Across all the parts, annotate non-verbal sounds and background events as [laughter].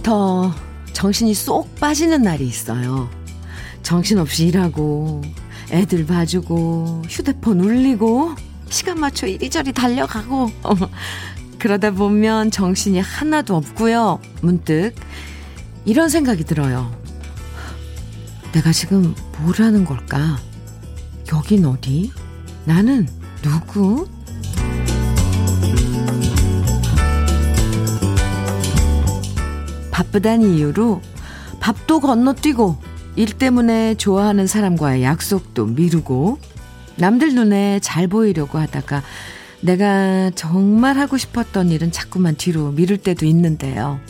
아침부터 정신이 쏙 빠지는 날이 있어요. 정신없이 일하고, 애들 봐주고, 휴대폰 울리고, 시간 맞춰 이리저리 달려가고, [laughs] 그러다 보면 정신이 하나도 없고요. 문득 이런 생각이 들어요. 내가 지금 뭘 하는 걸까? 여긴 어디? 나는 누구? 바쁘다는 이유로 밥도 건너뛰고 일 때문에 좋아하는 사람과의 약속도 미루고 남들 눈에 잘 보이려고 하다가 내가 정말 하고 싶었던 일은 자꾸만 뒤로 미룰 때도 있는데요.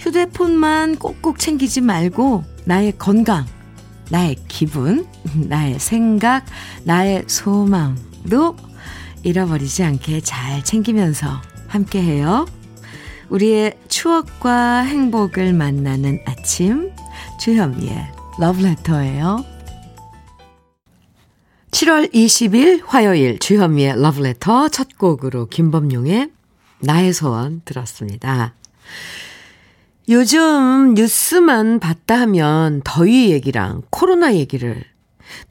휴대폰만 꼭꼭 챙기지 말고 나의 건강, 나의 기분, [laughs] 나의 생각, 나의 소망도 잃어버리지 않게 잘 챙기면서 함께 해요. 우리의 추억과 행복을 만나는 아침 주현미의 러브레터예요. 7월 20일 화요일 주현미의 러브레터 첫 곡으로 김범용의 나의 소원 들었습니다. 요즘 뉴스만 봤다 하면 더위 얘기랑 코로나 얘기를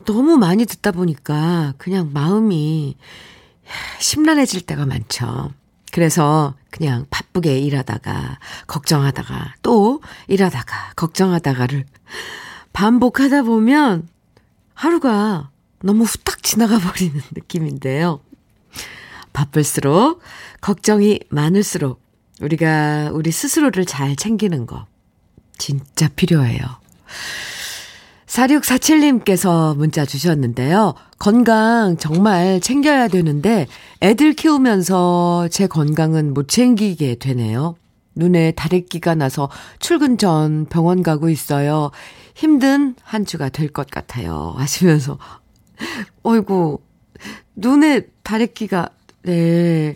너무 많이 듣다 보니까 그냥 마음이 심란해질 때가 많죠. 그래서 그냥 바쁘게 일하다가 걱정하다가 또 일하다가 걱정하다가를 반복하다 보면 하루가 너무 후딱 지나가 버리는 [laughs] 느낌인데요. 바쁠수록 걱정이 많을수록 우리가 우리 스스로를 잘 챙기는 거 진짜 필요해요. 4647님께서 문자 주셨는데요. 건강 정말 챙겨야 되는데 애들 키우면서 제 건강은 못 챙기게 되네요. 눈에 다래끼가 나서 출근 전 병원 가고 있어요. 힘든 한 주가 될 것 같아요. 하시면서 [laughs] 어이구 눈에 다래끼가 네.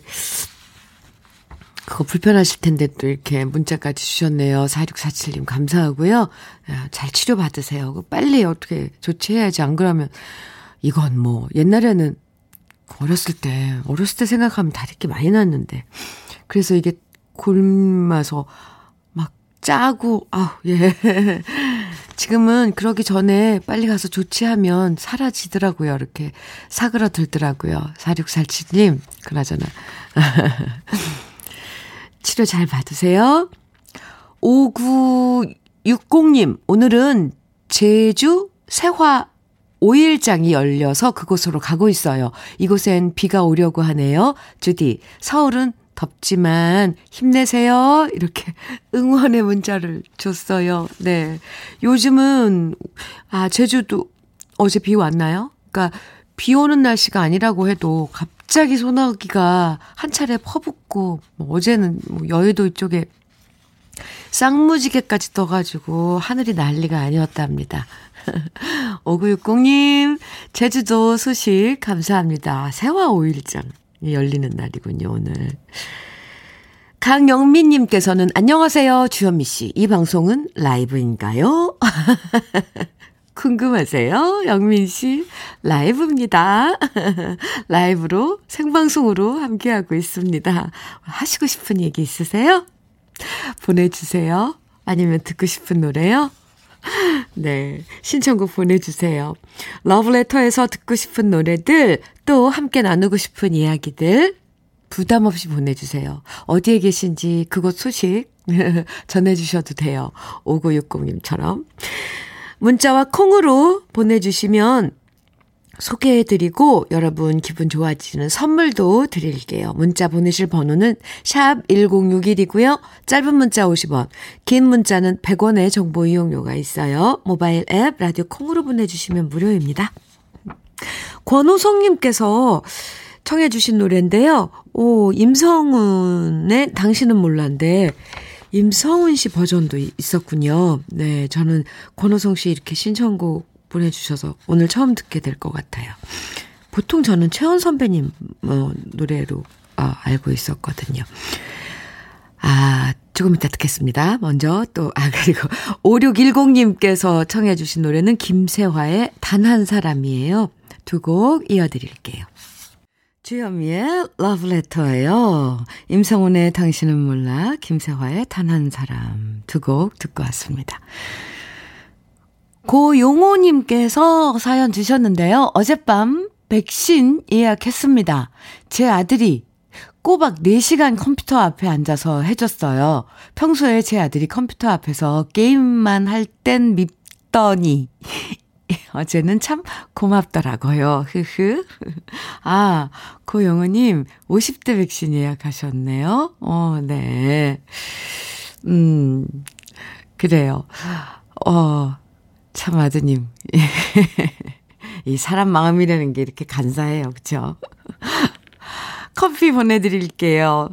그거 불편하실 텐데 또 이렇게 문자까지 주셨네요. 4647님 감사하고요. 잘 치료받으세요. 빨리 어떻게 조치해야지. 안 그러면 이건 뭐 옛날에는 어렸을 때 어렸을 때 생각하면 다 이렇게 많이 났는데 그래서 이게 굶어서 막 짜고 아 예. [laughs] 지금은 그러기 전에 빨리 가서 조치하면 사라지더라고요. 이렇게 사그러들더라고요. 4647님 그나저나 [laughs] 치료 잘 받으세요. 5960님, 오늘은 제주 세화 5일장이 열려서 그곳으로 가고 있어요. 이곳엔 비가 오려고 하네요. 주디, 서울은 덥지만 힘내세요. 이렇게 [laughs] 응원의 문자를 줬어요. 네. 요즘은, 아, 제주도 어제 비 왔나요? 그러니까 비 오는 날씨가 아니라고 해도 갑자기 소나기가 한 차례 퍼붓고, 뭐 어제는 뭐 여의도 이쪽에 쌍무지개까지 떠가지고 하늘이 난리가 아니었답니다. [laughs] 5960님, 제주도 소식 감사합니다. 세화 5일장 열리는 날이군요, 오늘. 강영민님께서는 안녕하세요, 주현미 씨. 이 방송은 라이브인가요? [laughs] 궁금하세요? 영민 씨, 라이브입니다. [laughs] 라이브로, 생방송으로 함께하고 있습니다. 하시고 싶은 얘기 있으세요? 보내주세요. 아니면 듣고 싶은 노래요? [laughs] 네. 신청곡 보내주세요. 러브레터에서 듣고 싶은 노래들, 또 함께 나누고 싶은 이야기들, 부담 없이 보내주세요. 어디에 계신지 그곳 소식 [laughs] 전해주셔도 돼요. 5960님처럼. 문자와 콩으로 보내주시면 소개해드리고 여러분 기분 좋아지는 선물도 드릴게요. 문자 보내실 번호는 샵 1061이고요. 짧은 문자 50원, 긴 문자는 100원의 정보 이용료가 있어요. 모바일 앱 라디오 콩으로 보내주시면 무료입니다. 권호성님께서 청해 주신 노래인데요. 오, 임성훈의 당신은 몰랐는데 임성훈 씨 버전도 있었군요. 네, 저는 권호성 씨 이렇게 신청곡 보내주셔서 오늘 처음 듣게 될 것 같아요. 보통 저는 최원 선배님 어, 노래로 어, 알고 있었거든요. 아, 조금 이따 듣겠습니다. 먼저 또, 아, [laughs] 그리고 5610님께서 청해주신 노래는 김세화의 단 한 사람이에요. 두 곡 이어드릴게요. 주현미의 러브레터예요. 임성훈의 당신은 몰라, 김세화의 단 한 사람 두 곡 듣고 왔습니다. 고용호님께서 사연 주셨는데요. 어젯밤 백신 예약했습니다. 제 아들이 꼬박 4시간 컴퓨터 앞에 앉아서 해줬어요. 평소에 제 아들이 컴퓨터 앞에서 게임만 할 땐 밉더니 [laughs] 어제는 참 고맙더라고요. 흐흐. [laughs] 아, 고영우님, 50대 백신 예약하셨네요. 어, 네. 음, 그래요. 어, 참 아드님. [laughs] 이 사람 마음이라는 게 이렇게 간사해요. 그쵸? 커피 보내드릴게요.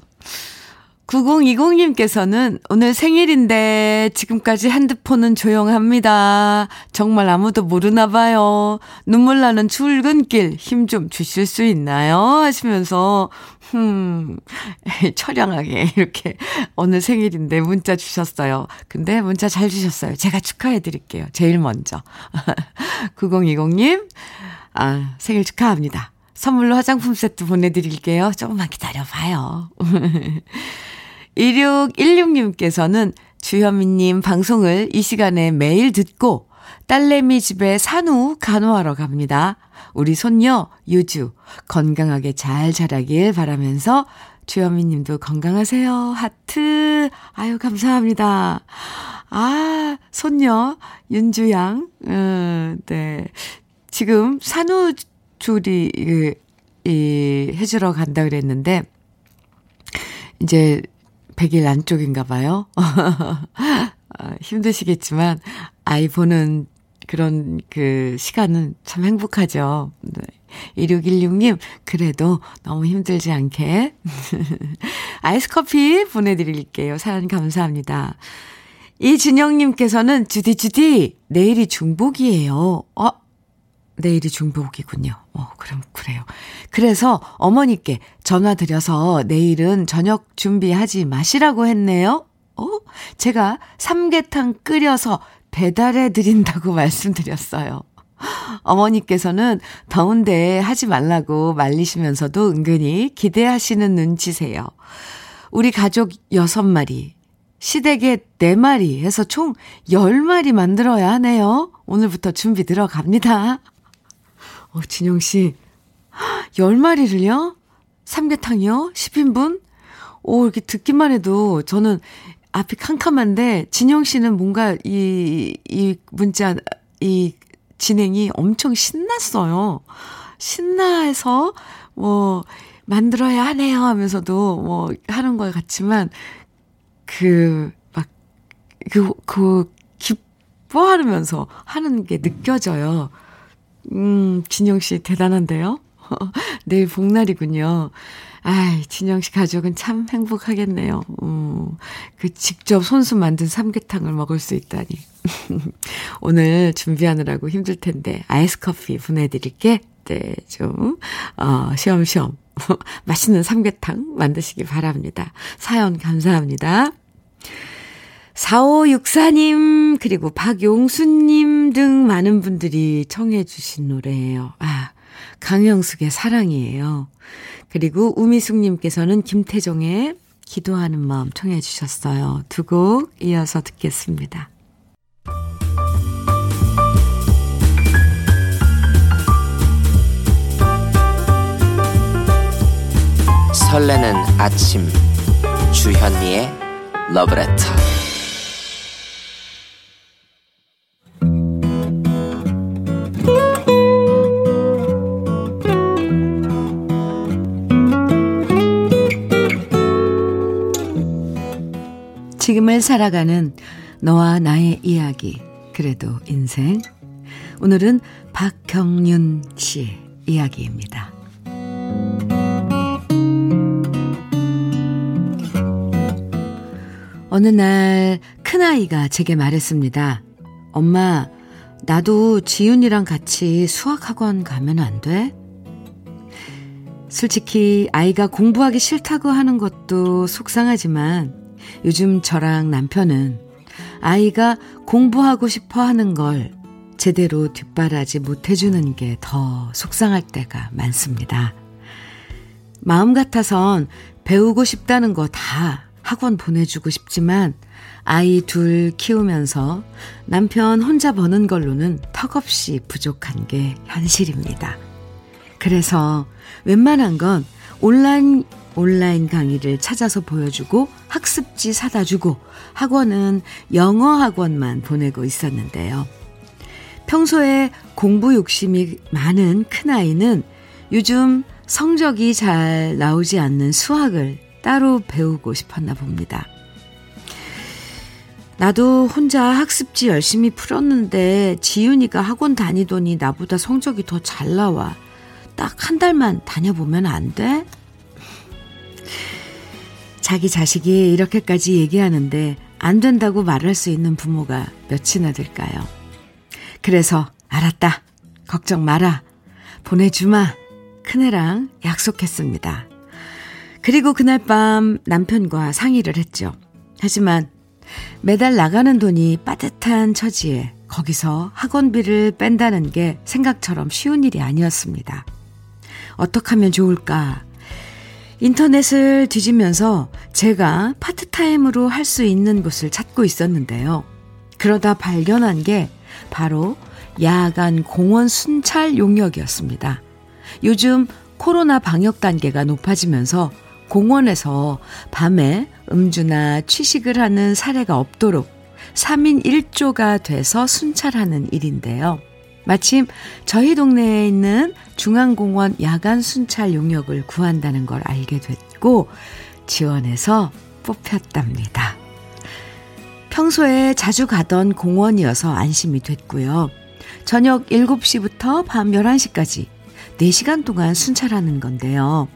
9020님께서는 오늘 생일인데 지금까지 핸드폰은 조용합니다. 정말 아무도 모르나 봐요. 눈물 나는 출근길 힘 좀 주실 수 있나요? 하시면서 음, [laughs] 처량하게 이렇게 오늘 생일인데 문자 주셨어요. 근데 문자 잘 주셨어요. 제가 축하해 드릴게요. 제일 먼저. [laughs] 9020님, 아, 생일 축하합니다. 선물로 화장품 세트 보내드릴게요. 조금만 기다려봐요. [laughs] 2616님께서는 주현미님 방송을 이 시간에 매일 듣고 딸내미 집에 산후 간호하러 갑니다. 우리 손녀 유주 건강하게 잘 자라길 바라면서 주현미 님도 건강하세요. 하트. 아유, 감사합니다. 아, 손녀 윤주양. 음, 네. 지금 산후조리 이 해주러 간다 그랬는데 이제 100일 안쪽인가 봐요. [laughs] 아, 힘드시겠지만, 아이 보는 그런 그 시간은 참 행복하죠. 네. 2616님, 그래도 너무 힘들지 않게. [laughs] 아이스 커피 보내드릴게요. 사연 감사합니다. 이준영님께서는 주디, 주디, 내일이 중복이에요. 어, 내일이 중복이군요. 어, 그럼 그래요. 그래서 어머니께 전화 드려서 내일은 저녁 준비하지 마시라고 했네요. 어? 제가 삼계탕 끓여서 배달해 드린다고 [laughs] 말씀드렸어요. 어머니께서는 더운데 하지 말라고 말리시면서도 은근히 기대하시는 눈치세요. 우리 가족 6마리, 시댁에 4마리 해서 총 10마리 만들어야 하네요. 오늘부터 준비 들어갑니다. 어, 진영 씨, 10마리를요? 삼계탕이요? 10인분? 오, 이렇게 듣기만 해도 저는 앞이 캄캄한데, 진영 씨는 뭔가 이, 이 문자, 이 진행이 엄청 신났어요. 신나해서, 뭐, 만들어야 하네요 하면서도 뭐 하는 것 같지만, 그, 막, 그, 그, 기뻐하면서 하는 게 느껴져요. 음, 진영 씨 대단한데요? [laughs] 내일 복날이군요. 아이, 진영 씨 가족은 참 행복하겠네요. 음, 그 직접 손수 만든 삼계탕을 먹을 수 있다니. [laughs] 오늘 준비하느라고 힘들 텐데, 아이스 커피 보내드릴게. 네, 좀, 어, 쉬엄쉬엄. [laughs] 맛있는 삼계탕 만드시기 바랍니다. 사연 감사합니다. 4564님, 그리고 박용수님 등 많은 분들이 청해주신 노래예요. 아, 강영숙의 사랑이에요. 그리고 우미숙님께서는 김태종의 기도하는 마음 청해주셨어요. 두 곡 이어서 듣겠습니다. 설레는 아침 주현미의 러브레터 살아가는 너와 나의 이야기. 그래도 인생. 오늘은 박경윤 씨의 이야기입니다. 어느 날 큰아이가 제게 말했습니다. 엄마, 나도 지윤이랑 같이 수학학원 가면 안 돼? 솔직히 아이가 공부하기 싫다고 하는 것도 속상하지만 요즘 저랑 남편은 아이가 공부하고 싶어 하는 걸 제대로 뒷바라지 못해주는 게 더 속상할 때가 많습니다. 마음 같아선 배우고 싶다는 거 다 학원 보내주고 싶지만 아이 둘 키우면서 남편 혼자 버는 걸로는 턱없이 부족한 게 현실입니다. 그래서 웬만한 건 온라인, 온라인 강의를 찾아서 보여주고 학습지 사다 주고 학원은 영어 학원만 보내고 있었는데요. 평소에 공부 욕심이 많은 큰아이는 요즘 성적이 잘 나오지 않는 수학을 따로 배우고 싶었나 봅니다. 나도 혼자 학습지 열심히 풀었는데 지윤이가 학원 다니더니 나보다 성적이 더 잘 나와. 딱 한 달만 다녀보면 안 돼? 자기 자식이 이렇게까지 얘기하는데 안 된다고 말할 수 있는 부모가 몇이나 될까요? 그래서 알았다. 걱정 마라. 보내주마. 큰애랑 약속했습니다. 그리고 그날 밤 남편과 상의를 했죠. 하지만 매달 나가는 돈이 빠듯한 처지에 거기서 학원비를 뺀다는 게 생각처럼 쉬운 일이 아니었습니다. 어떻게 하면 좋을까? 인터넷을 뒤지면서 제가 파트타임으로 할 수 있는 곳을 찾고 있었는데요. 그러다 발견한 게 바로 야간 공원 순찰 용역이었습니다. 요즘 코로나 방역 단계가 높아지면서 공원에서 밤에 음주나 취식을 하는 사례가 없도록 3인 1조가 돼서 순찰하는 일인데요. 마침 저희 동네에 있는 중앙공원 야간 순찰 용역을 구한다는 걸 알게 됐고 지원해서 뽑혔답니다. 평소에 자주 가던 공원이어서 안심이 됐고요. 저녁 7시부터 밤 11시까지 4시간 동안 순찰하는 건데요.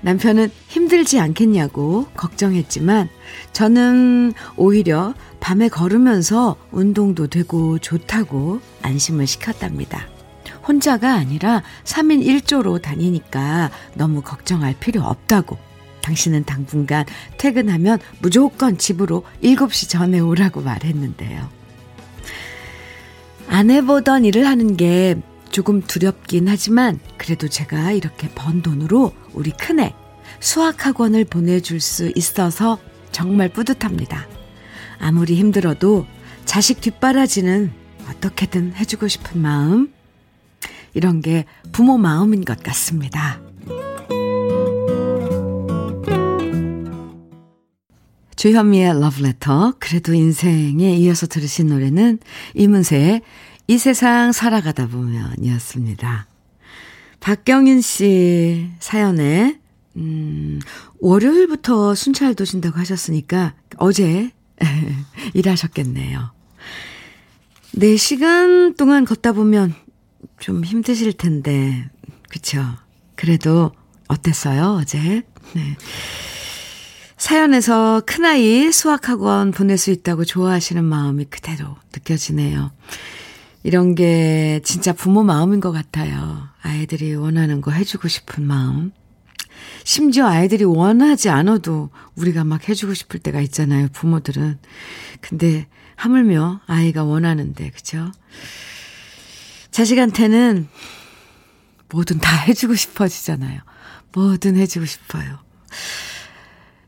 남편은 힘들지 않겠냐고 걱정했지만 저는 오히려 밤에 걸으면서 운동도 되고 좋다고 안심을 시켰답니다. 혼자가 아니라 3인 1조로 다니니까 너무 걱정할 필요 없다고. 당신은 당분간 퇴근하면 무조건 집으로 7시 전에 오라고 말했는데요. 안 해보던 일을 하는 게 조금 두렵긴 하지만 그래도 제가 이렇게 번 돈으로 우리 큰애 수학학원을 보내줄 수 있어서 정말 뿌듯합니다. 아무리 힘들어도 자식 뒷바라지는 어떻게든 해주고 싶은 마음, 이런 게 부모 마음인 것 같습니다. 주현미의 러브레터, 그래도 인생에 이어서 들으신 노래는 이문세의 이 세상 살아가다 보면 이었습니다. 박경인 씨 사연에, 음, 월요일부터 순찰 도신다고 하셨으니까 어제 [laughs] 일하셨겠네요. 4시간 동안 걷다 보면 좀 힘드실 텐데, 그쵸? 그래도 어땠어요, 어제? 네. 사연에서 큰아이 수학학원 보낼 수 있다고 좋아하시는 마음이 그대로 느껴지네요. 이런 게 진짜 부모 마음인 것 같아요. 아이들이 원하는 거 해주고 싶은 마음. 심지어 아이들이 원하지 않아도 우리가 막 해주고 싶을 때가 있잖아요, 부모들은. 근데 하물며 아이가 원하는데, 그죠? 자식한테는 뭐든 다 해주고 싶어지잖아요. 뭐든 해주고 싶어요.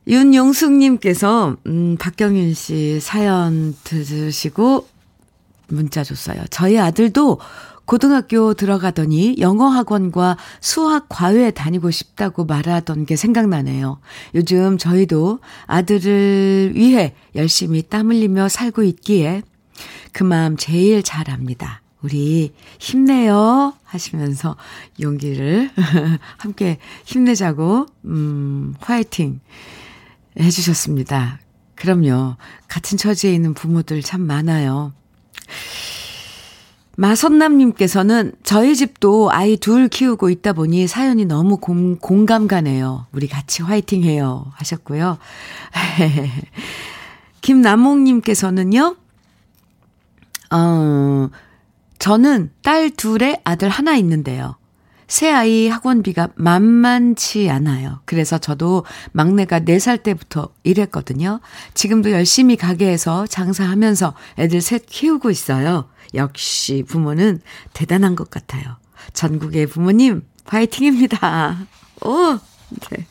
윤용숙님께서, 음, 박경윤 씨 사연 들으시고 문자 줬어요. 저희 아들도 고등학교 들어가더니 영어 학원과 수학 과외 다니고 싶다고 말하던 게 생각나네요. 요즘 저희도 아들을 위해 열심히 땀 흘리며 살고 있기에 그 마음 제일 잘 압니다. 우리 힘내요 하시면서 용기를 [laughs] 함께 힘내자고 음 화이팅 해 주셨습니다. 그럼요. 같은 처지에 있는 부모들 참 많아요. 마선남님께서는 저희 집도 아이 둘 키우고 있다 보니 사연이 너무 공, 공감 가네요. 우리 같이 화이팅 해요. 하셨고요. [laughs] 김남옥님께서는요, 어, 저는 딸 둘에 아들 하나 있는데요. 새 아이 학원비가 만만치 않아요. 그래서 저도 막내가 4살 때부터 일했거든요. 지금도 열심히 가게에서 장사하면서 애들 셋 키우고 있어요. 역시 부모는 대단한 것 같아요. 전국의 부모님, 파이팅입니다. 어, 네.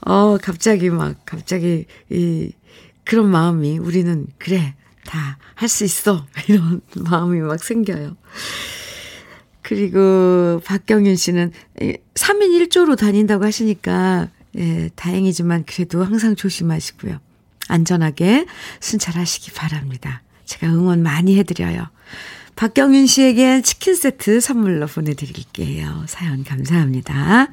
어, 갑자기 막, 갑자기, 이, 그런 마음이, 우리는, 그래, 다 할 수 있어. [laughs] 이런 마음이 막 생겨요. 그리고 박경윤 씨는 3인 1조로 다닌다고 하시니까, 예, 다행이지만 그래도 항상 조심하시고요. 안전하게 순찰하시기 바랍니다. 제가 응원 많이 해드려요. 박경윤 씨에겐 치킨 세트 선물로 보내드릴게요. 사연 감사합니다.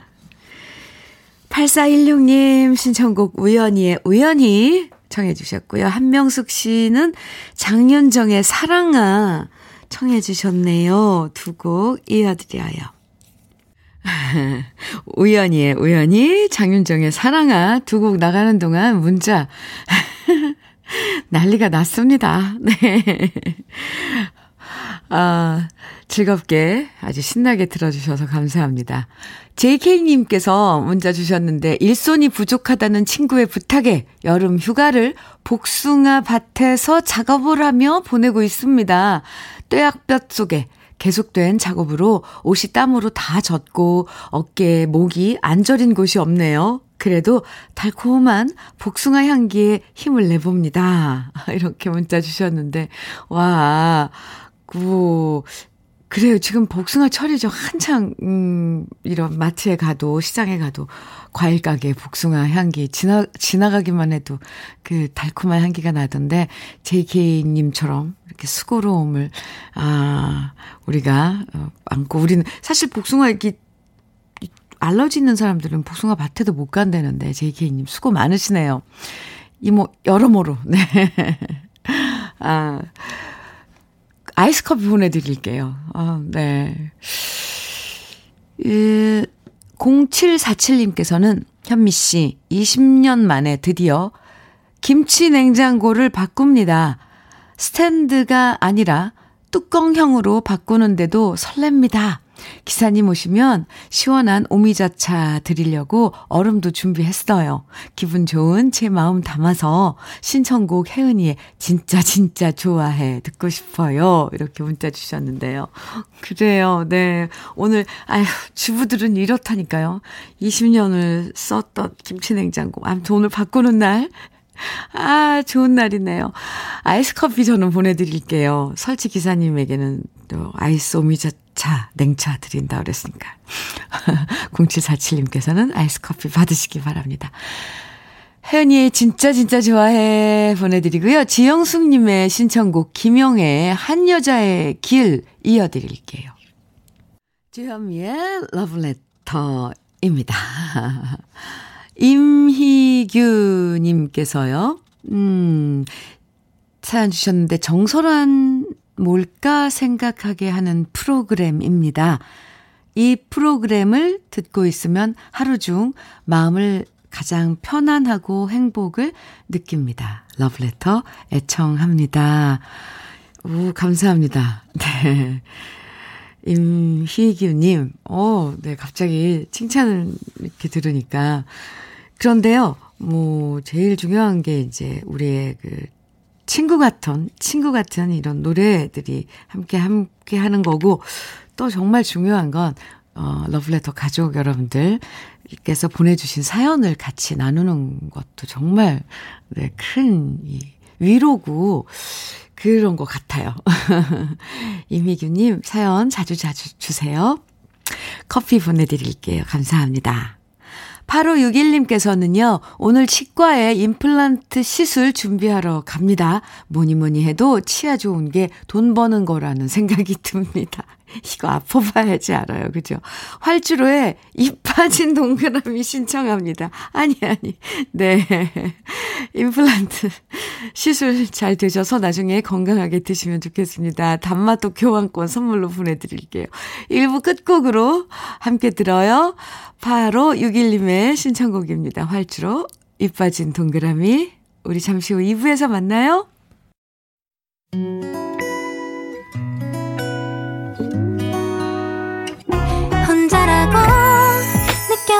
8416님 신청곡 우연히의 우연히 청해 주셨고요. 한명숙 씨는 장윤정의 사랑아 청해 주셨네요. 두 곡 이어드려요. [laughs] 우연히의 우연히 장윤정의 사랑아 두 곡 나가는 동안 문자 [laughs] 난리가 났습니다. [laughs] 네. 아, 즐겁게 아주 신나게 들어주셔서 감사합니다. JK님께서 문자 주셨는데, 일손이 부족하다는 친구의 부탁에 여름 휴가를 복숭아 밭에서 작업을 하며 보내고 있습니다. 뙤약볕 속에 계속된 작업으로 옷이 땀으로 다 젖고 어깨에 목이 안 저린 곳이 없네요. 그래도 달콤한 복숭아 향기에 힘을 내봅니다. [laughs] 이렇게 문자 주셨는데, 와, 구, 그래요. 지금 복숭아 철이죠. 한창, 음, 이런 마트에 가도, 시장에 가도, 과일 가게 복숭아 향기, 지나, 지나가기만 해도 그 달콤한 향기가 나던데, JK님처럼 이렇게 수고로움을, 아, 우리가, 어, 안고, 우리는, 사실 복숭아 이렇게, 알러지 있는 사람들은 복숭아 밭에도 못 간다는데, JK님 수고 많으시네요. 이모, 여러모로, [laughs] 네. 아, 아이스 커피 보내드릴게요. 아, 네. 예, 0747님께서는 현미 씨, 20년 만에 드디어 김치 냉장고를 바꿉니다. 스탠드가 아니라 뚜껑형으로 바꾸는데도 설렙니다. 기사님 오시면 시원한 오미자차 드리려고 얼음도 준비했어요. 기분 좋은 제 마음 담아서 신청곡 혜은이의 진짜 진짜 좋아해 듣고 싶어요. 이렇게 문자 주셨는데요. 그래요. 네. 오늘 아휴 주부들은 이렇다니까요. 20년을 썼던 김치냉장고. 아무튼 오늘 바꾸는 날 아, 좋은 날이네요. 아이스 커피 저는 보내드릴게요. 설치 기사님에게는 또 아이스 오미자차, 냉차 드린다 그랬으니까. [laughs] 0747님께서는 아이스 커피 받으시기 바랍니다. 혜연이의 진짜 진짜 좋아해 보내드리고요. 지영숙님의 신청곡 김영애의 한 여자의 길 이어드릴게요. 주현미의 러브레터입니다. [laughs] 임희규님께서요, 음, 사연 주셨는데, 정설한 뭘까 생각하게 하는 프로그램입니다. 이 프로그램을 듣고 있으면 하루 중 마음을 가장 편안하고 행복을 느낍니다. 러브레터 애청합니다. 오, 감사합니다. [laughs] 네. 임희규님, 어, 네, 갑자기 칭찬을 이렇게 들으니까. 그런데요, 뭐, 제일 중요한 게 이제 우리의 그 친구 같은, 친구 같은 이런 노래들이 함께, 함께 하는 거고, 또 정말 중요한 건, 어, 러브레터 가족 여러분들께서 보내주신 사연을 같이 나누는 것도 정말, 네, 큰, 이, 위로고, 그런 것 같아요. [laughs] 이미규님, 사연 자주 자주 주세요. 커피 보내드릴게요. 감사합니다. 8561님께서는요, 오늘 치과에 임플란트 시술 준비하러 갑니다. 뭐니 뭐니 해도 치아 좋은 게 돈 버는 거라는 생각이 [laughs] 듭니다. [laughs] 이거 아파봐야지 알아요. 그죠? 활주로에 입 빠진 동그라미 신청합니다. 아니, 아니. 네. [laughs] 임플란트 시술 잘 되셔서 나중에 건강하게 드시면 좋겠습니다. 단맛도 교환권 선물로 보내드릴게요. 1부 끝곡으로 함께 들어요. 바로 6일님의 신청곡입니다. 활주로 입 빠진 동그라미. 우리 잠시 후 2부에서 만나요.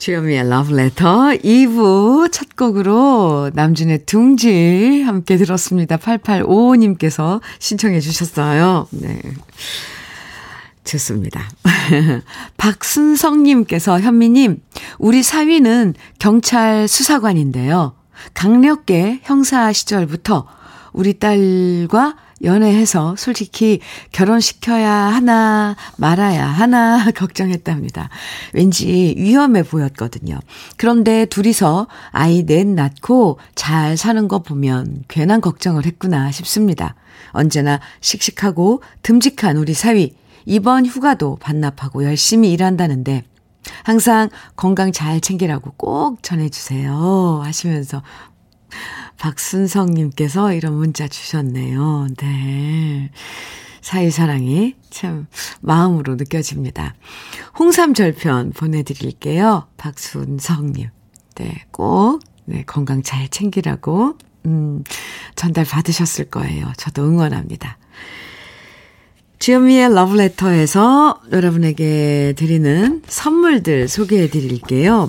주현미의 Letter 2부 첫 곡으로 남준의 둥지 함께 들었습니다. 8855님께서 신청해 주셨어요. 네. 좋습니다. [laughs] 박순성님께서 현미님, 우리 사위는 경찰 수사관인데요. 강력계 형사 시절부터 우리 딸과 연애해서 솔직히 결혼시켜야 하나 말아야 하나 [laughs] 걱정했답니다. 왠지 위험해 보였거든요. 그런데 둘이서 아이 넷 낳고 잘 사는 거 보면 괜한 걱정을 했구나 싶습니다. 언제나 씩씩하고 듬직한 우리 사위. 이번 휴가도 반납하고 열심히 일한다는데 항상 건강 잘 챙기라고 꼭 전해주세요. 하시면서 박순성님께서 이런 문자 주셨네요. 네. 사이사랑이 참 마음으로 느껴집니다. 홍삼 절편 보내드릴게요. 박순성님. 네, 꼭, 네, 건강 잘 챙기라고, 음, 전달 받으셨을 거예요. 저도 응원합니다. 주현미의 러브레터에서 여러분에게 드리는 선물들 소개해 드릴게요.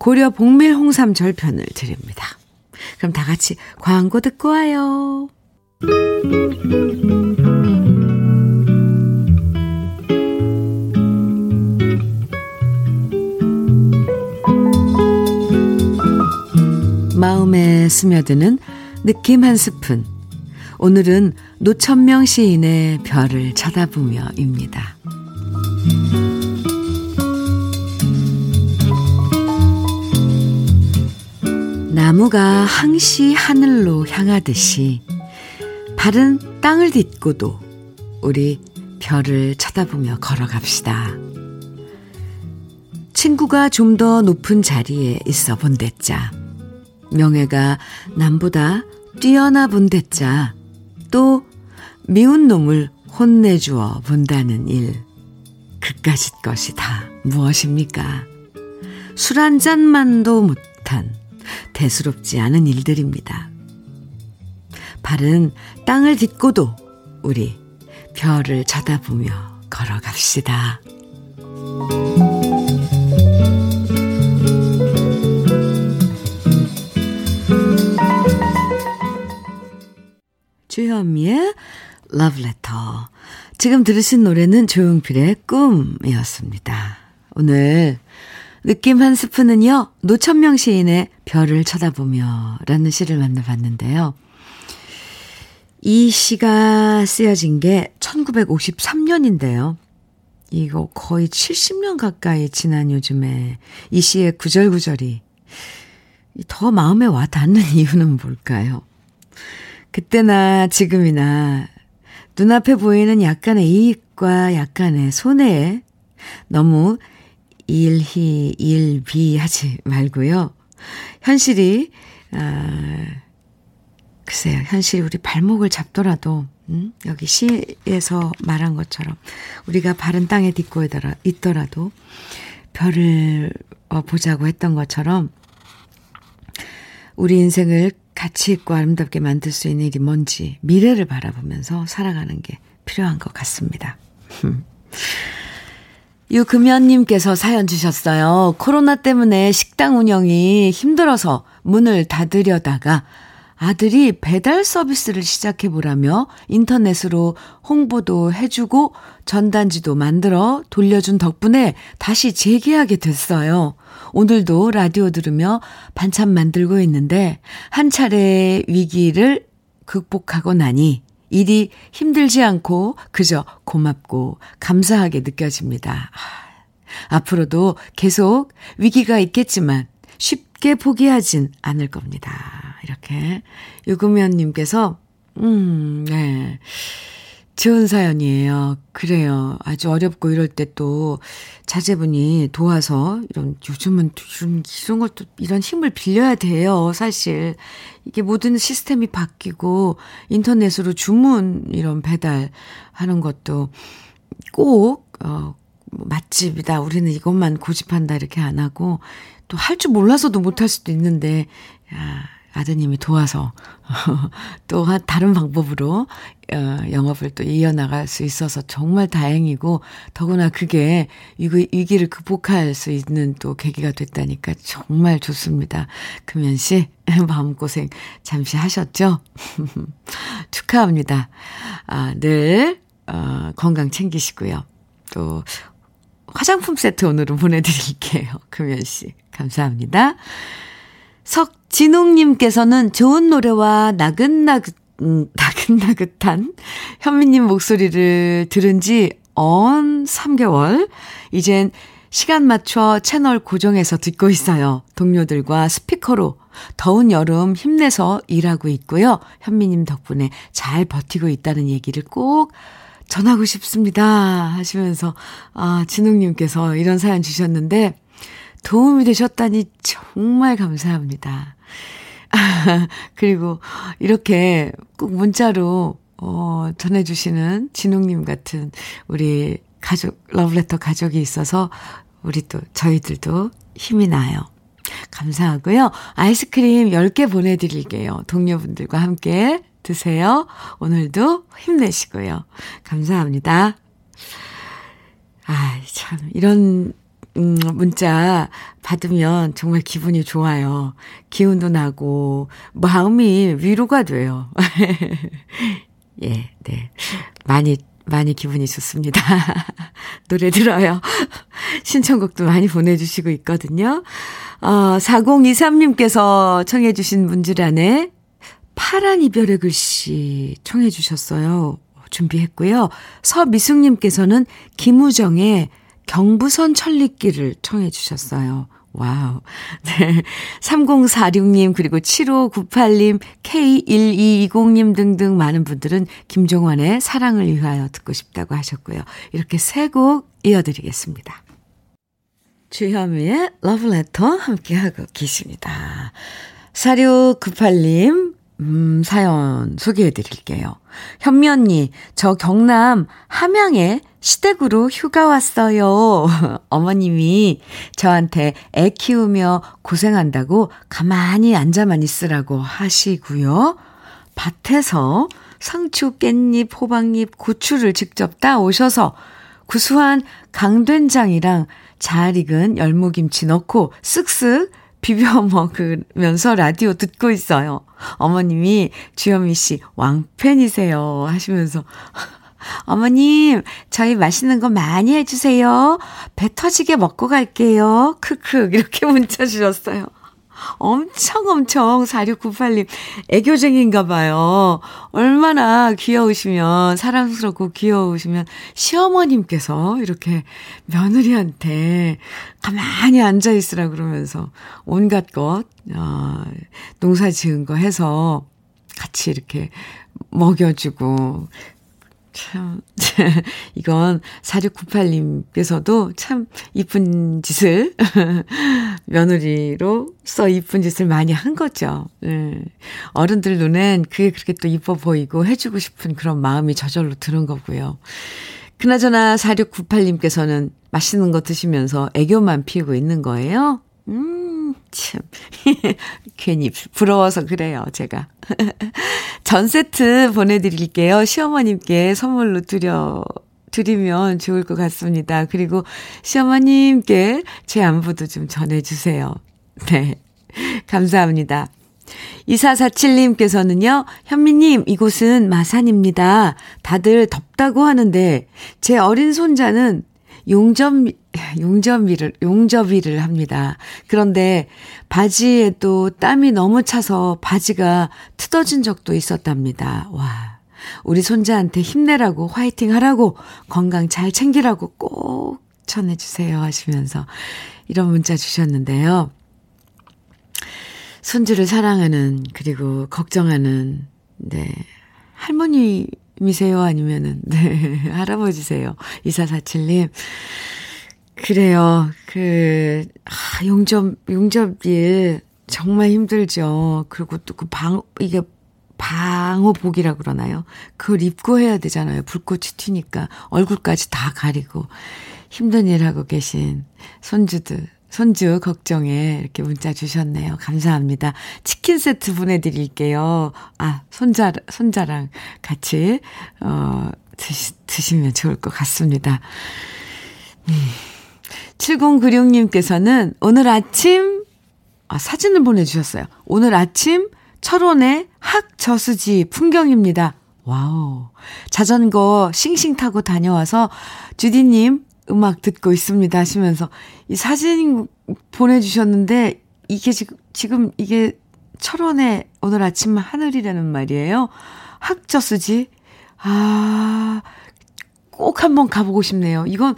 고려 복밀 홍삼 절편을 드립니다. 그럼 다 같이 광고 듣고 와요. 마음에 스며드는 느낌 한 스푼. 오늘은 노천명 시인의 별을 쳐다보며입니다. 나무가 항시 하늘로 향하듯이 발은 땅을 딛고도 우리 별을 쳐다보며 걸어갑시다. 친구가 좀 더 높은 자리에 있어 본댔자. 명예가 남보다 뛰어나 본댔자. 또 미운 놈을 혼내주어 본다는 일. 그까짓 것이 다 무엇입니까? 술 한 잔만도 못한 대수롭지 않은 일들입니다. 발은 땅을 딛고도 우리 별을 쳐다보며 걸어갑시다. 주현미의 Love Letter. 지금 들으신 노래는 조용필의 꿈이었습니다. 오늘 느낌 한 스푼은요, 노천명 시인의 별을 쳐다보며 라는 시를 만나봤는데요. 이 시가 쓰여진 게 1953년인데요. 이거 거의 70년 가까이 지난 요즘에 이 시의 구절구절이 더 마음에 와 닿는 [laughs] 이유는 뭘까요? 그때나 지금이나 눈앞에 보이는 약간의 이익과 약간의 손해에 너무 일희, 일비 하지 말고요. 현실이, 아, 글쎄요, 현실이 우리 발목을 잡더라도, 음? 여기 시에서 말한 것처럼, 우리가 바른 땅에 딛고 있더라도, 별을 어, 보자고 했던 것처럼, 우리 인생을 가치 있고 아름답게 만들 수 있는 일이 뭔지 미래를 바라보면서 살아가는 게 필요한 것 같습니다. [laughs] 유금연님께서 사연 주셨어요. 코로나 때문에 식당 운영이 힘들어서 문을 닫으려다가 아들이 배달 서비스를 시작해보라며 인터넷으로 홍보도 해주고 전단지도 만들어 돌려준 덕분에 다시 재개하게 됐어요. 오늘도 라디오 들으며 반찬 만들고 있는데 한 차례 위기를 극복하고 나니 일이 힘들지 않고 그저 고맙고 감사하게 느껴집니다. 앞으로도 계속 위기가 있겠지만 쉽게 포기하진 않을 겁니다. 이렇게. 유금연님께서, 음, 네. 좋은 사연이에요. 그래요. 아주 어렵고 이럴 때 또 자제분이 도와서 이런 요즘은 이런, 이런 것도 이런 힘을 빌려야 돼요. 사실. 이게 모든 시스템이 바뀌고 인터넷으로 주문 이런 배달 하는 것도 꼭, 어, 뭐 맛집이다. 우리는 이것만 고집한다. 이렇게 안 하고 또 할 줄 몰라서도 못 할 수도 있는데, 야, 아드님이 도와서 [laughs] 또 다른 방법으로 어, 영업을 또 이어나갈 수 있어서 정말 다행이고 더구나 그게 위기, 위기를 극복할 수 있는 또 계기가 됐다니까 정말 좋습니다. 금연 씨 [laughs] 마음고생 잠시 하셨죠? [laughs] 축하합니다. 아, 늘 어, 건강 챙기시고요. 또 화장품 세트 오늘은 보내드릴게요. 금연 씨 감사합니다. 석 진웅님께서는 좋은 노래와 나긋나긋, 음, 나긋나긋한 현미님 목소리를 들은 지 언 3개월. 이젠 시간 맞춰 채널 고정해서 듣고 있어요. 동료들과 스피커로 더운 여름 힘내서 일하고 있고요. 현미님 덕분에 잘 버티고 있다는 얘기를 꼭 전하고 싶습니다. 하시면서, 아, 진웅님께서 이런 사연 주셨는데, 도움이 되셨다니 정말 감사합니다. [laughs] 그리고 이렇게 꼭 문자로 어, 전해주시는 진웅님 같은 우리 가족, 러브레터 가족이 있어서 우리 또, 저희들도 힘이 나요. 감사하고요. 아이스크림 10개 보내드릴게요. 동료분들과 함께 드세요. 오늘도 힘내시고요. 감사합니다. 아, 참, 이런 음, 문자 받으면 정말 기분이 좋아요. 기운도 나고, 마음이 위로가 돼요. [laughs] 예, 네. 많이, 많이 기분이 좋습니다. [laughs] 노래 들어요. [laughs] 신청곡도 많이 보내주시고 있거든요. 어, 4023님께서 청해주신 문주란의 파란 이별의 글씨 청해주셨어요. 준비했고요. 서미숙님께서는 김우정의 경부선 천리길을 청해 주셨어요. wow. [laughs] 네. 3046님, 그리고 7598님, K1220님 등등 많은 분들은 김종환의 사랑을 위하여 듣고 싶다고 하셨고요. 이렇게 세 곡 이어드리겠습니다. 주현미의 러브레터 함께하고 계십니다. 4698님, 음, 사연 소개해 드릴게요. 현미 언니, 저 경남 함양에 시댁으로 휴가 왔어요. [laughs] 어머님이 저한테 애 키우며 고생한다고 가만히 앉아만 있으라고 하시고요. 밭에서 상추, 깻잎, 호박잎, 고추를 직접 따 오셔서 구수한 강된장이랑 잘 익은 열무김치 넣고 쓱쓱 비벼 [laughs] 먹으면서 라디오 듣고 있어요. 어머님이 주현미 씨 왕팬이세요 하시면서 [laughs] 어머님, 저희 맛있는 거 많이 해주세요. 배 터지게 먹고 갈게요. 크크, 이렇게 [laughs] 문자 주셨어요. 엄청 엄청 4698님 애교쟁인가 봐요. 얼마나 귀여우시면 사랑스럽고 귀여우시면 시어머님께서 이렇게 며느리한테 가만히 앉아 있으라 그러면서 온갖 것 어, 농사 지은 거 해서 같이 이렇게 먹여주고 참, [laughs] 이건 4698님께서도 참 이쁜 짓을, [laughs] 며느리로서 이쁜 짓을 많이 한 거죠. 네. 어른들 눈엔 그게 그렇게 또 이뻐 보이고 해주고 싶은 그런 마음이 저절로 드는 거고요. 그나저나 4698님께서는 맛있는 거 드시면서 애교만 피우고 있는 거예요? 음, 참. [laughs] 괜히 부러워서 그래요, 제가. [laughs] 전 세트 보내드릴게요. 시어머님께 선물로 드려, 드리면 좋을 것 같습니다. 그리고 시어머님께 제 안부도 좀 전해주세요. [laughs] 네. 감사합니다. 2447님께서는요, 현미님, 이곳은 마산입니다. 다들 덥다고 하는데, 제 어린 손자는 용접, 용접일을, 용접일을 합니다. 그런데 바지에도 땀이 너무 차서 바지가 뜯어진 적도 있었답니다. 와. 우리 손자한테 힘내라고 화이팅 하라고 건강 잘 챙기라고 꼭 전해주세요 하시면서 이런 문자 주셨는데요. 손주를 사랑하는, 그리고 걱정하는, 네. 할머님 이세요? 아니면은, 네. [laughs] 할아버지세요? 2447님. 그래요. 그, 아, 용접, 용접일 정말 힘들죠. 그리고 또 그 방, 이게 방호복이라 그러나요? 그걸 입고 해야 되잖아요. 불꽃이 튀니까. 얼굴까지 다 가리고. 힘든 일 하고 계신 손주들, 손주 걱정에 이렇게 문자 주셨네요. 감사합니다. 치킨 세트 보내드릴게요. 아, 손자, 손자랑 같이, 어, 드시, 드시면 좋을 것 같습니다. 음. 7096님께서는 오늘 아침, 아, 사진을 보내주셨어요. 오늘 아침 철원의 학저수지 풍경입니다. wow. 자전거 싱싱 타고 다녀와서 주디님 음악 듣고 있습니다 하시면서 이 사진 보내주셨는데 이게 지금, 지금 이게 철원의 오늘 아침 하늘이라는 말이에요. 학저수지. 아, 꼭 한번 가보고 싶네요. 이건,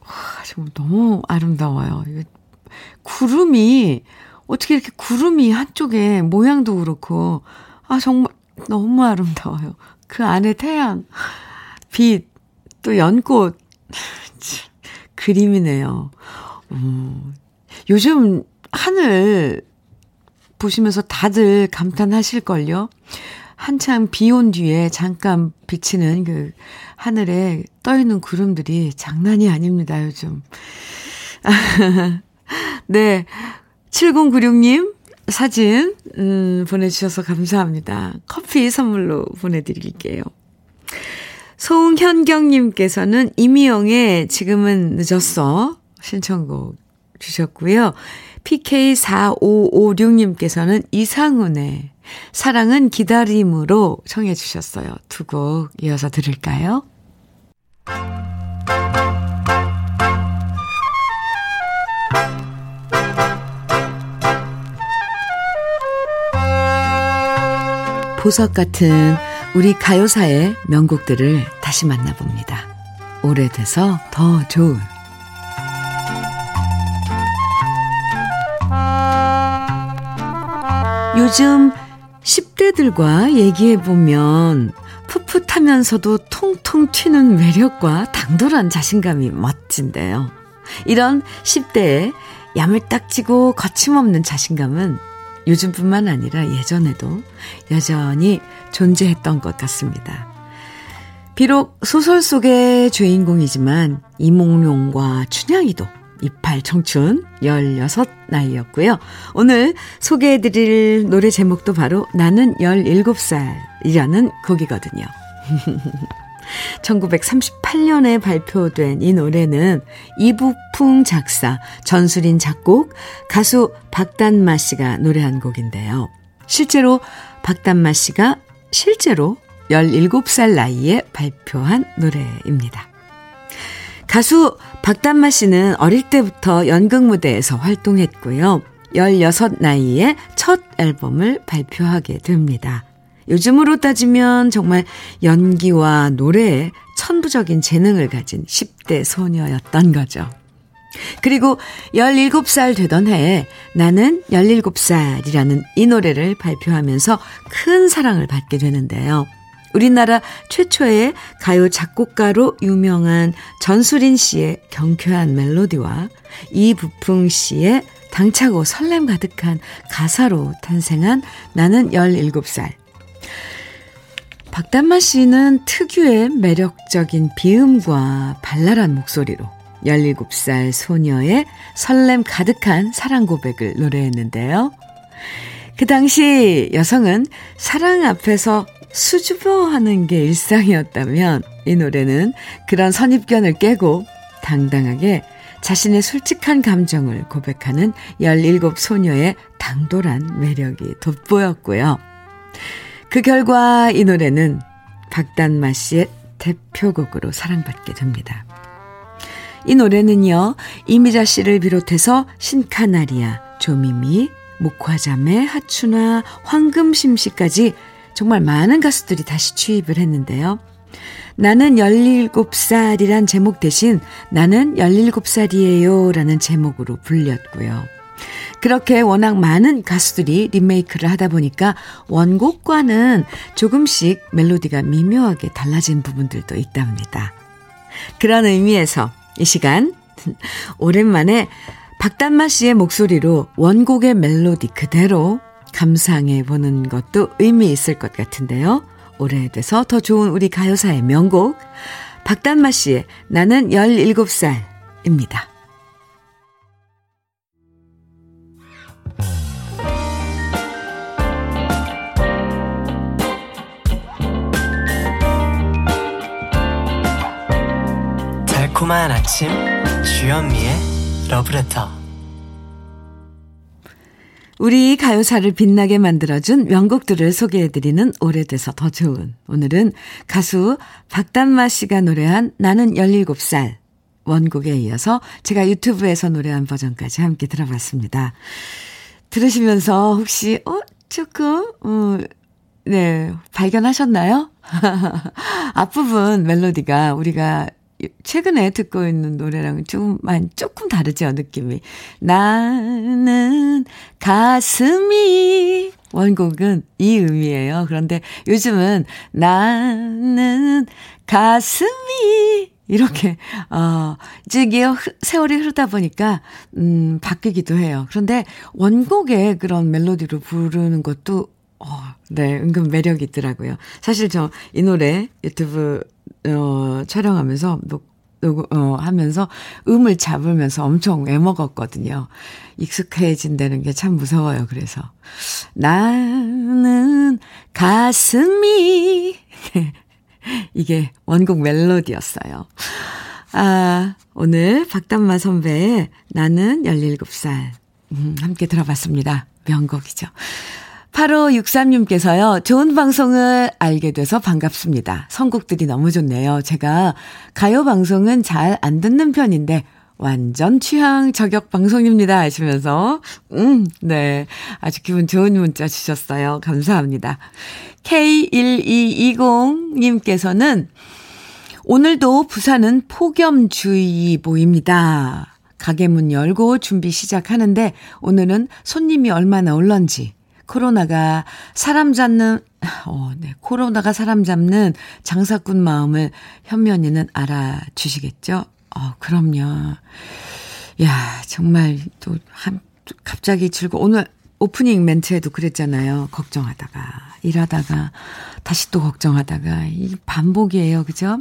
와, 지금 너무 아름다워요. 구름이 어떻게 이렇게 구름이 한쪽에 모양도 그렇고, 아, 정말 너무 아름다워요. 그 안에 태양, 빛, 또 연꽃, 그림이네요. 음, 요즘 하늘 보시면서 다들 감탄하실걸요? 한창 비온 뒤에 잠깐 비치는 그 하늘에 떠 있는 구름들이 장난이 아닙니다, 요즘. [laughs] 네. 7096님 사진 음, 보내주셔서 감사합니다. 커피 선물로 보내드릴게요. 송현경님께서는 이미영의 지금은 늦었어 신청곡 주셨고요. PK4556님께서는 이상훈의 사랑은 기다림으로 청해 주셨어요. 두 곡 이어서 들을까요? 보석 같은 우리 가요사의 명곡들을 다시 만나봅니다. 오래돼서 더 좋은 요즘 10대들과 얘기해보면 풋풋하면서도 통통 튀는 매력과 당돌한 자신감이 멋진데요. 이런 10대의 야물딱지고 거침없는 자신감은 요즘뿐만 아니라 예전에도 여전히 존재했던 것 같습니다. 비록 소설 속의 주인공이지만 이몽룡과 춘향이도 이팔 청춘 16 나이였고요. 오늘 소개해 드릴 노래 제목도 바로 나는 17살이라는 곡이거든요. [laughs] 1938년에 발표된 이 노래는 이북풍 작사, 전수린 작곡, 가수 박단마 씨가 노래한 곡인데요. 실제로 박단마 씨가 실제로 17살 나이에 발표한 노래입니다. 가수 박단마 씨는 어릴 때부터 연극 무대에서 활동했고요. 16 나이에 첫 앨범을 발표하게 됩니다. 요즘으로 따지면 정말 연기와 노래에 천부적인 재능을 가진 10대 소녀였던 거죠. 그리고 17살 되던 해에 나는 17살이라는 이 노래를 발표하면서 큰 사랑을 받게 되는데요. 우리나라 최초의 가요 작곡가로 유명한 전수린 씨의 경쾌한 멜로디와 이부풍 씨의 당차고 설렘 가득한 가사로 탄생한 나는 17살. 박단마 씨는 특유의 매력적인 비음과 발랄한 목소리로 17살 소녀의 설렘 가득한 사랑 고백을 노래했는데요. 그 당시 여성은 사랑 앞에서 수줍어 하는 게 일상이었다면 이 노래는 그런 선입견을 깨고 당당하게 자신의 솔직한 감정을 고백하는 17 소녀의 당돌한 매력이 돋보였고요. 그 결과 이 노래는 박단마 씨의 대표곡으로 사랑받게 됩니다. 이 노래는요, 이미자 씨를 비롯해서 신카나리아, 조미미, 목화자매, 하춘아, 황금심 씨까지 정말 많은 가수들이 다시 취입을 했는데요. 나는 17살이란 제목 대신 나는 17살이에요 라는 제목으로 불렸고요. 그렇게 워낙 많은 가수들이 리메이크를 하다 보니까 원곡과는 조금씩 멜로디가 미묘하게 달라진 부분들도 있답니다. 그런 의미에서 이 시간 [laughs] 오랜만에 박단마 씨의 목소리로 원곡의 멜로디 그대로 감상해 보는 것도 의미 있을 것 같은데요. 오래돼서 더 좋은 우리 가요사의 명곡 박단마 씨의 나는 17살입니다. 달콤한 아침 주현미의 러브레터 우리 가요사를 빛나게 만들어준 명곡들을 소개해드리는 오래돼서 더 좋은. 오늘은 가수 박단마 씨가 노래한 나는 17살 원곡에 이어서 제가 유튜브에서 노래한 버전까지 함께 들어봤습니다. 들으시면서 혹시, 어, 조금, 어, 네, 발견하셨나요? [laughs] 앞부분 멜로디가 우리가 최근에 듣고 있는 노래랑은 조금만, 조금 다르죠, 느낌이. 나는 가슴이, 원곡은 이 의미예요. 그런데 요즘은 나는 가슴이, 이렇게, 어, 이제 이게 세월이 흐르다 보니까, 음, 바뀌기도 해요. 그런데 원곡의 그런 멜로디로 부르는 것도, 어, 네, 은근 매력이 있더라고요. 사실 저 이 노래 유튜브 어, 촬영하면서, 녹, 녹, 어, 하면서 음을 잡으면서 엄청 애먹었거든요. 익숙해진다는 게 참 무서워요, 그래서. 나는 가슴이. [laughs] 이게 원곡 멜로디였어요. 아, 오늘 박담마 선배의 나는 17살. 음, 함께 들어봤습니다. 명곡이죠. 8563님께서요, 좋은 방송을 알게 돼서 반갑습니다. 선곡들이 너무 좋네요. 제가 가요 방송은 잘 안 듣는 편인데, 완전 취향 저격 방송입니다. 하시면서, 음, 네. 아주 기분 좋은 문자 주셨어요. 감사합니다. K1220님께서는 오늘도 부산은 폭염주의보입니다. 가게 문 열고 준비 시작하는데 오늘은 손님이 얼마나 올런지 코로나가 사람 잡는, 어, 네. 코로나가 사람 잡는 장사꾼 마음을 현면이는 알아주시겠죠? 어, 그럼요. 야, 정말 또, 한, 갑자기 즐거, 오늘 오프닝 멘트에도 그랬잖아요. 걱정하다가, 일하다가, 다시 또 걱정하다가, 이 반복이에요. 그죠?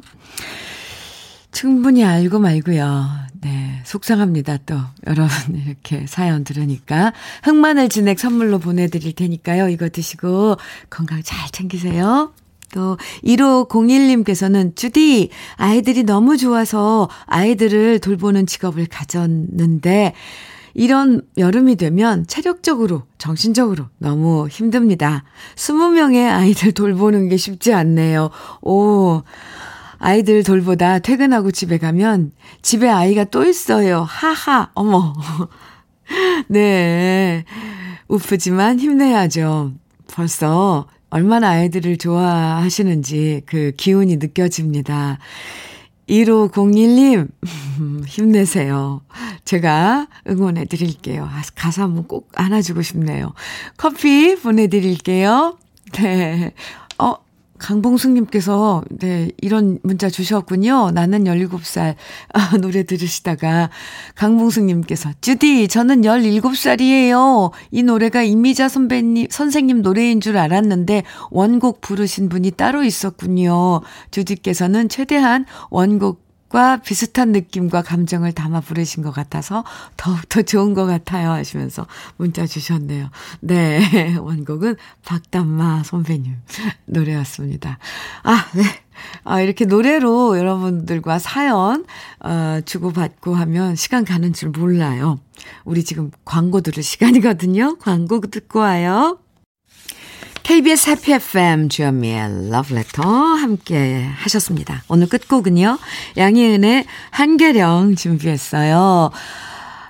충분히 알고 말고요. 네, 속상합니다. 또 여러분 [laughs] 이렇게 사연 들으니까 흑마늘 진액 선물로 보내드릴 테니까요. 이거 드시고 건강 잘 챙기세요. 또 1501님께서는 주디 아이들이 너무 좋아서 아이들을 돌보는 직업을 가졌는데 이런 여름이 되면 체력적으로, 정신적으로 너무 힘듭니다. 20명의 아이들 돌보는 게 쉽지 않네요. 오, 아이들 돌보다 퇴근하고 집에 가면 집에 아이가 또 있어요. 하하, 어머. [laughs] 네. 우프지만 힘내야죠. 벌써 얼마나 아이들을 좋아하시는지 그 기운이 느껴집니다. 1501님, [laughs] 힘내세요. 제가 응원해 드릴게요. 아, 가사 한번 꼭 안아주고 싶네요. 커피 보내드릴게요. 네. 어, 강봉숙님께서, 네, 이런 문자 주셨군요. 나는 17살, [laughs] 아, 노래 들으시다가, 강봉숙님께서, 주디, 저는 17살이에요. 이 노래가 이미자 선배님, 선생님 노래인 줄 알았는데, 원곡 부르신 분이 따로 있었군요. 주디께서는 최대한 원곡 과 비슷한 느낌과 감정을 담아 부르신 것 같아서 더욱더 좋은 것 같아요 하시면서 문자 주셨네요. 네. [laughs] 원곡은 박담마 선배님 노래였습니다. 아, 네. 아, 이렇게 노래로 여러분들과 사연, 어, 주고받고 하면 시간 가는 줄 몰라요. 우리 지금 광고 들을 시간이거든요. 광고 듣고 와요. KBS 해피 FM 주현미의 러브레터 함께 하셨습니다. 오늘 끝곡은요. 양희은의 한계령 준비했어요.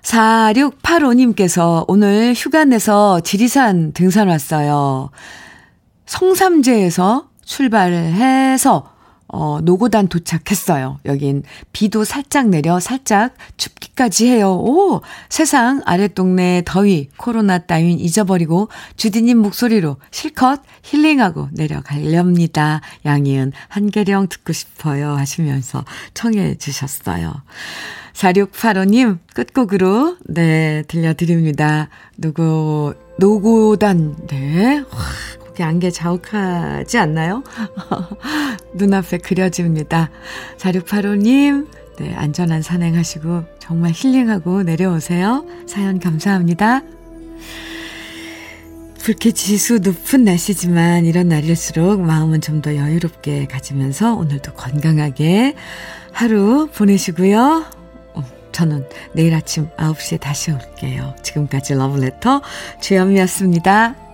4685님께서 오늘 휴가 내서 지리산 등산 왔어요. 성삼제에서 출발해서 어, 노고단 도착했어요. 여긴 비도 살짝 내려 살짝 춥기까지 해요. 오! 세상 아랫동네 더위, 코로나 따윈 잊어버리고 주디님 목소리로 실컷 힐링하고 내려가렵니다. 양이은 한계령 듣고 싶어요. 하시면서 청해 주셨어요. 4685님, 끝곡으로, 네, 들려드립니다. 누구, 노고단, 네. 와, 거기 안개 자욱하지 않나요? [laughs] 눈앞에 그려집니다. 4685님, 네, 안전한 산행하시고, 정말 힐링하고 내려오세요. 사연 감사합니다. 불쾌 지수 높은 날씨지만 이런 날일수록 마음은 좀 더 여유롭게 가지면서 오늘도 건강하게 하루 보내시고요. 저는 내일 아침 9시에 다시 올게요. 지금까지 러브레터 주현미였습니다.